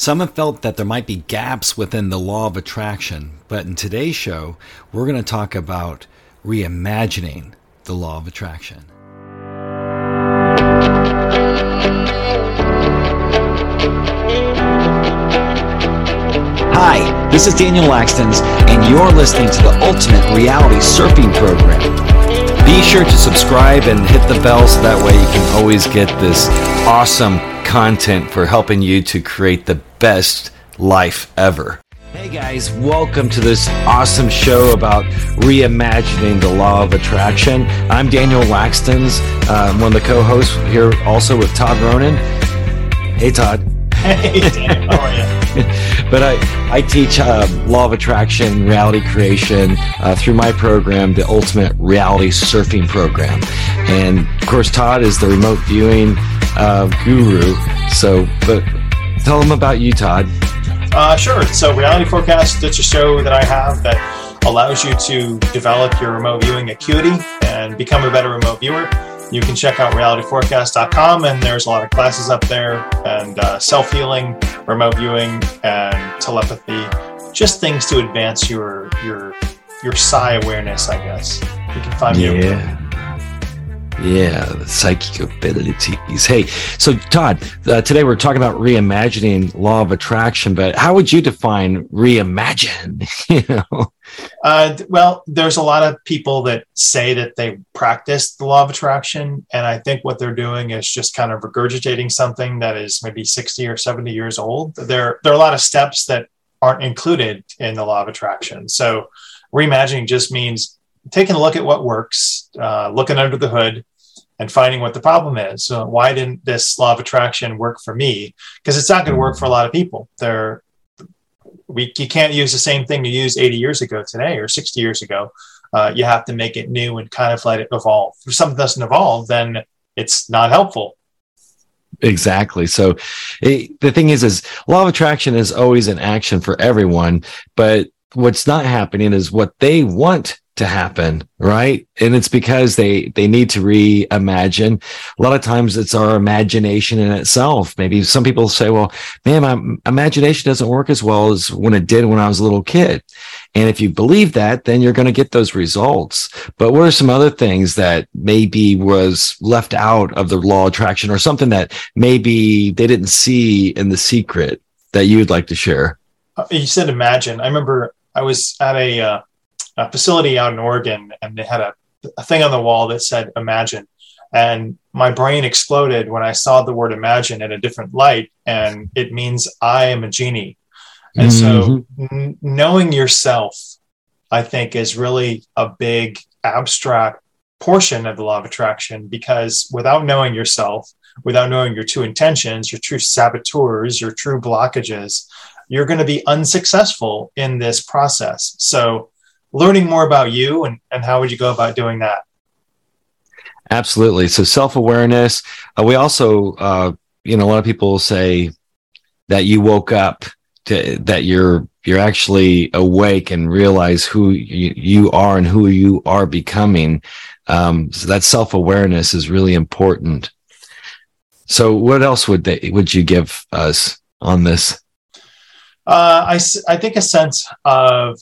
Some have felt that there might be gaps within the law of attraction, but in today's show, we're going to talk about reimagining the law of attraction. Hi, this is Daniel Lakstins, and you're listening to the Ultimate Reality Surfing Program. Be sure to subscribe and hit the bell so that way you can always get this awesome content for helping you to create the best life ever. Hey guys, welcome to this awesome show about reimagining the law of attraction. I'm Daniel Lakstins, uh, one of the co hosts here also with Todd Ronan. Hey, Todd. Hey, Dan, how are you? but I, I teach uh, law of attraction, reality creation uh, through my program, the Ultimate Reality Surfing Program. And of course, Todd is the remote viewing uh, guru. So, but tell them about you, Todd. Uh, sure. So, Reality Forecast, it's a show that I have that allows you to develop your remote viewing acuity and become a better remote viewer. You can check out realityforecast.com, and there's a lot of classes up there, and uh, self healing, remote viewing, and telepathy. Just things to advance your your your psi awareness, I guess. You can find me. Yeah. The psychic abilities. Hey, so Todd, uh, today we're talking about reimagining law of attraction, but how would you define reimagine? you know, Uh, well, there's a lot of people that say that they practice the law of attraction, and I think what they're doing is just kind of regurgitating something that is maybe 60 or 70 years old. There, there are a lot of steps that aren't included in the law of attraction. So, reimagining just means taking a look at what works, uh, looking under the hood, and finding what the problem is. So, why didn't this law of attraction work for me? Because it's not going to work for a lot of people. There, we you can't use the same thing you used 80 years ago today or 60 years ago. Uh, you have to make it new and kind of let it evolve. If something doesn't evolve, then it's not helpful. exactly. So it, the thing is, is law of attraction is always an action for everyone, but what's not happening is what they want to happen right? And it's because they they need to reimagine. A lot of times it's our imagination in itself. Maybe some people say well man my imagination doesn't work as well as when it did when i was a little kid. And if you believe that then you're going to get those results. But what are some other things that maybe was left out of the law of attraction or something that maybe they didn't see in the secret that you would like to share? Uh, You said imagine. I remember I was at a, uh, a facility out in Oregon, and they had a, a thing on the wall that said "Imagine," and my brain exploded when I saw the word "imagine" in a different light, and it means I am a genie. And so, n- knowing yourself, I think, is really a big abstract portion of the law of attraction because without knowing yourself, without knowing your true intentions, your true saboteurs, your true blockages, you're going to be unsuccessful in this process. So, learning more about you and, and how would you go about doing that? Absolutely. So self awareness. Uh, we also, uh, you know, a lot of people say that you woke up to that you're you're actually awake and realize who you, you are and who you are becoming. Um, so that self awareness is really important. So, what else would they would you give us on this? Uh, I, I think a sense of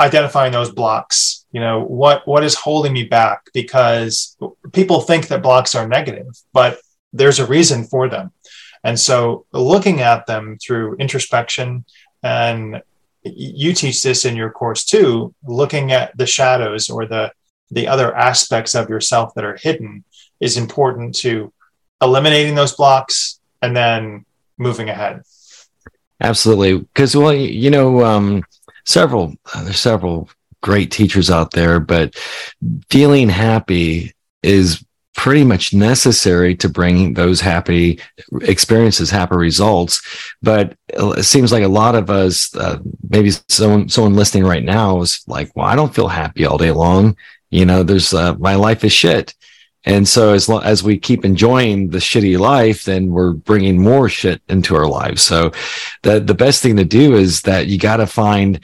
identifying those blocks. You know, what what is holding me back? Because people think that blocks are negative, but there's a reason for them. And so, looking at them through introspection, and you teach this in your course too, looking at the shadows or the the other aspects of yourself that are hidden is important to eliminating those blocks and then moving ahead. Absolutely, because well, you know, um, several uh, there's several great teachers out there, but feeling happy is pretty much necessary to bring those happy experiences, happy results. But it seems like a lot of us, uh, maybe someone someone listening right now is like, "Well, I don't feel happy all day long." You know, there's uh, my life is shit. And so as long as we keep enjoying the shitty life, then we're bringing more shit into our lives. So the, the best thing to do is that you got to find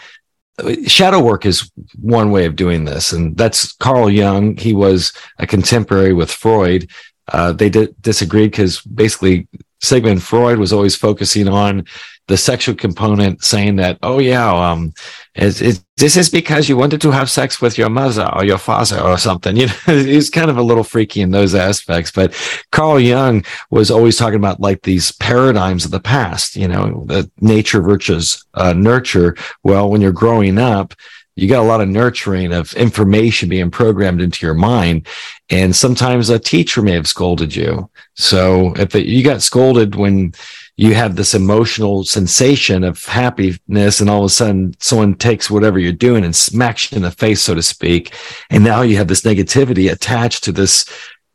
shadow work is one way of doing this. And that's Carl Jung. He was a contemporary with Freud. Uh, they di- disagreed because basically Sigmund Freud was always focusing on the sexual component, saying that, oh yeah, um, it's, it's, this is because you wanted to have sex with your mother or your father or something. You know, he's kind of a little freaky in those aspects. But Carl Jung was always talking about like these paradigms of the past. You know, the nature versus uh, nurture. Well, when you're growing up, you got a lot of nurturing of information being programmed into your mind. And sometimes a teacher may have scolded you. So if it, you got scolded when you have this emotional sensation of happiness and all of a sudden someone takes whatever you're doing and smacks you in the face, so to speak. And now you have this negativity attached to this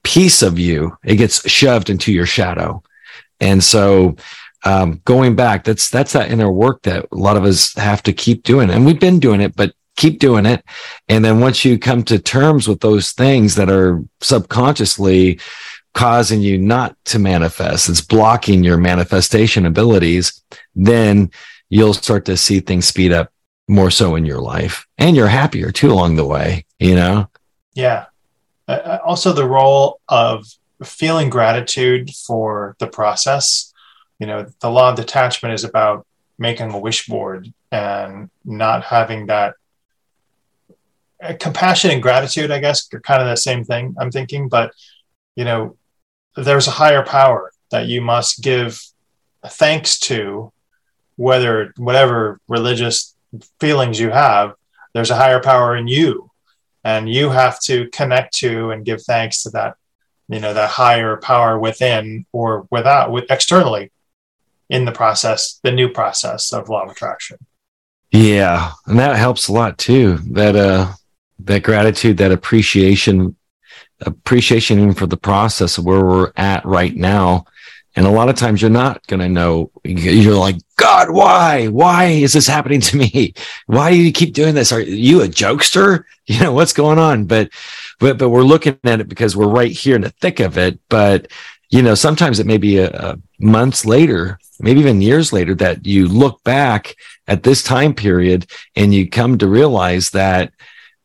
piece of you. It gets shoved into your shadow. And so um, going back, that's that's that inner work that a lot of us have to keep doing, and we've been doing it, but keep doing it. And then once you come to terms with those things that are subconsciously causing you not to manifest, it's blocking your manifestation abilities, then you'll start to see things speed up more so in your life. And you're happier too along the way, you know? Yeah. Uh, uh also, the role of feeling gratitude for the process. You know, the law of detachment is about making a wish board and not having that compassion and gratitude, I guess, are kind of the same thing. I'm thinking, but you know, there's a higher power that you must give thanks to, whether whatever religious feelings you have. There's a higher power in you, and you have to connect to and give thanks to that, you know, that higher power within or without, with externally, in the process, the new process of law of attraction. Yeah, and that helps a lot too. That uh that gratitude, that appreciation, appreciation for the process of where we're at right now. And a lot of times you're not going to know. You're like, God, why? Why is this happening to me? Why do you keep doing this? Are you a jokester? You know, what's going on? But, but, but we're looking at it because we're right here in the thick of it. But, you know, sometimes it may be a, a months later, maybe even years later that you look back at this time period and you come to realize that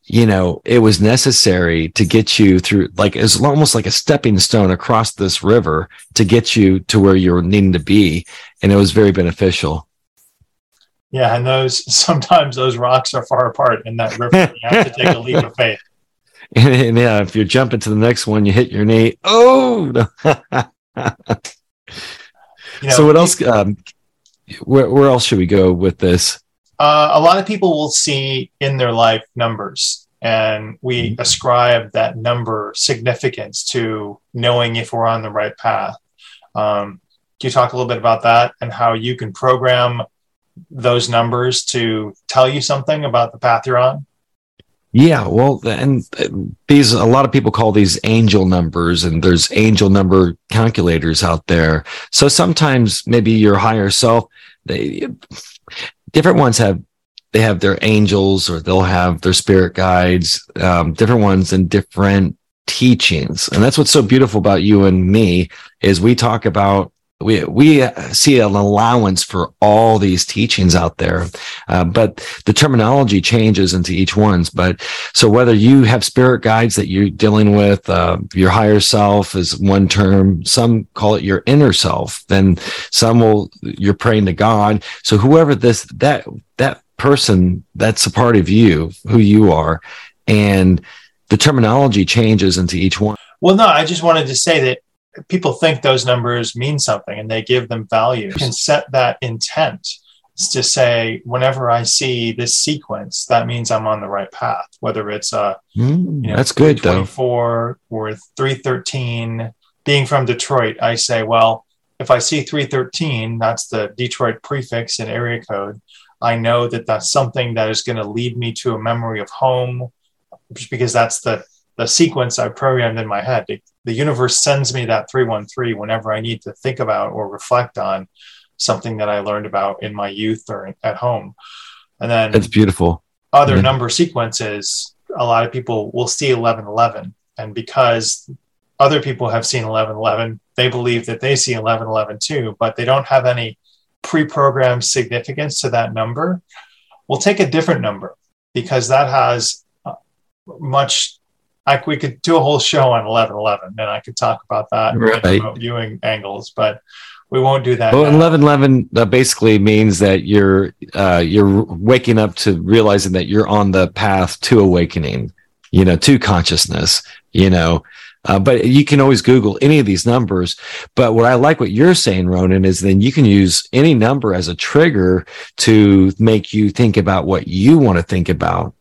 you know, it was necessary to get you through, like it's almost like a stepping stone across this river to get you to where you're needing to be. And it was very beneficial. Yeah. And those, sometimes those rocks are far apart in that river. You have to take a leap of faith. And, and yeah, if you're jumping to the next one, you hit your knee. Oh, you know, so what else? Um, where, where else should we go with this? Uh, a lot of people will see in their life numbers, and we mm-hmm. ascribe that number significance to knowing if we're on the right path. Um, can you talk a little bit about that and how you can program those numbers to tell you something about the path you're on? Yeah, well, and these a lot of people call these angel numbers, and there's angel number calculators out there. So sometimes maybe your higher self, they different ones have they have their angels or they'll have their spirit guides, um, different ones and different teachings. And that's what's so beautiful about you and me is we talk about we we see an allowance for all these teachings out there, uh, but the terminology changes into each one's. But so whether you have spirit guides that you're dealing with, uh, your higher self is one term. Some call it your inner self. Then some will you're praying to God. So whoever this that that person that's a part of you, who you are, and the terminology changes into each one. Well, no, I just wanted to say that people think those numbers mean something and they give them value. You can set that intent to say, whenever I see this sequence, that means I'm on the right path, whether it's a, mm, you know, that's good though. or 313. Being from Detroit, I say, well, if I see 313, that's the Detroit prefix and area code. I know that that's something that is going to lead me to a memory of home because that's the the sequence I programmed in my head. The universe sends me that 313 whenever I need to think about or reflect on something that I learned about in my youth or at home. And then it's beautiful. Other yeah. number sequences, a lot of people will see 1111. And because other people have seen 1111, they believe that they see 1111 too, but they don't have any pre programmed significance to that number. We'll take a different number because that has uh, much like we could do a whole show on 1111 and I could talk about that right. viewing angles, but we won't do that. Well, eleven eleven uh, basically means that you're uh, you're waking up to realizing that you're on the path to awakening, you know, to consciousness, you know. Uh, but you can always Google any of these numbers. But what I like what you're saying, Ronan, is then you can use any number as a trigger to make you think about what you want to think about.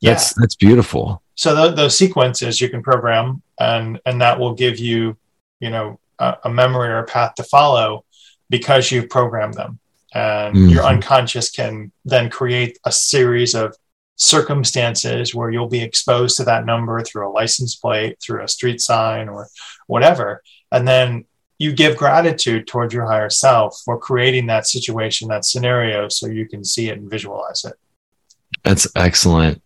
Yeah. That's that's beautiful. So th- those sequences you can program, and and that will give you, you know, a, a memory or a path to follow because you've programmed them. And Mhm. your unconscious can then create a series of circumstances where you'll be exposed to that number through a license plate, through a street sign, or whatever. And then you give gratitude towards your higher self for creating that situation, that scenario, so you can see it and visualize it. That's excellent.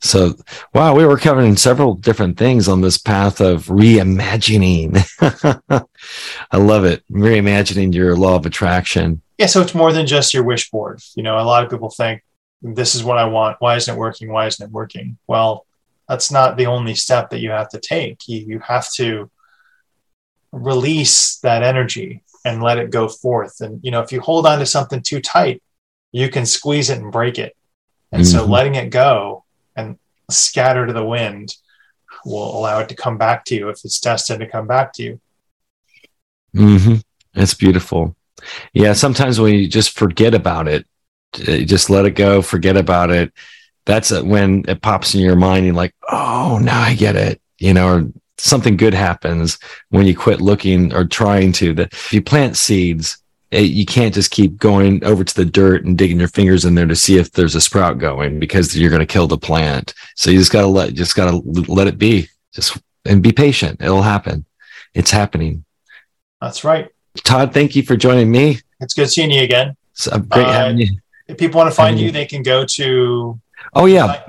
So, wow, we were covering several different things on this path of reimagining. I love it. Reimagining your law of attraction. Yeah, so it's more than just your wish board. You know, a lot of people think this is what I want. Why isn't it working? Why isn't it working? Well, that's not the only step that you have to take. You, you have to release that energy and let it go forth. And, you know, if you hold on to something too tight, you can squeeze it and break it. And so Mhm. letting it go scatter to the wind will allow it to come back to you if it's destined to come back to you. hmm That's beautiful. Yeah, sometimes when you just forget about it, uh, just let it go, forget about it. That's when it pops in your mind. You're like, oh, now I get it. You know, or something good happens when you quit looking or trying to. That if you plant seeds, it, you can't just keep going over to the dirt and digging your fingers in there to see if there's a sprout going because you're going to kill the plant. So you just got to let, just got to let it be. Just and be patient. It'll happen. It's happening. That's right. Todd, thank you for joining me. It's good seeing you again. It's uh, great Uh, having you. If people want to find Mhm. you, they can go to Oh yeah,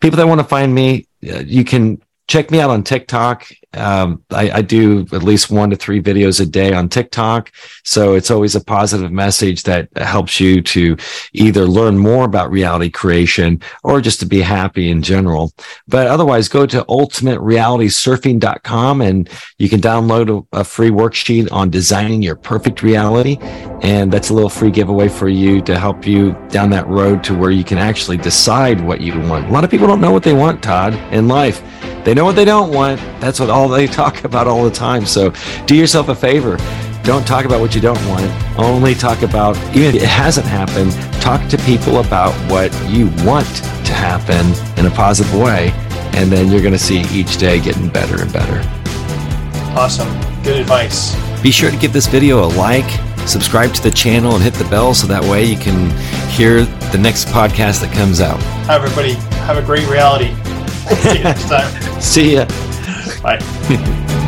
people that want to find me, uh, you can check me out on TikTok. Um, I, I do at least one to three videos a day on TikTok, so it's always a positive message that helps you to either learn more about reality creation or just to be happy in general. But otherwise, go to ultimaterealitysurfing.com and you can download a, a free worksheet on designing your perfect reality. And that's a little free giveaway for you to help you down that road to where you can actually decide what you want. A lot of people don't know what they want, Todd, in life. They know what they don't want. That's what all they talk about all the time. So do yourself a favor. Don't talk about what you don't want. Only talk about, even if it hasn't happened, talk to people about what you want to happen in a positive way. And then you're going to see each day getting better and better. awesome. Good advice. Be sure to give this video a like, subscribe to the channel, and hit the bell so that way you can hear the next podcast that comes out. Hi, everybody. Have a great reality. See you next time. See ya. Bye.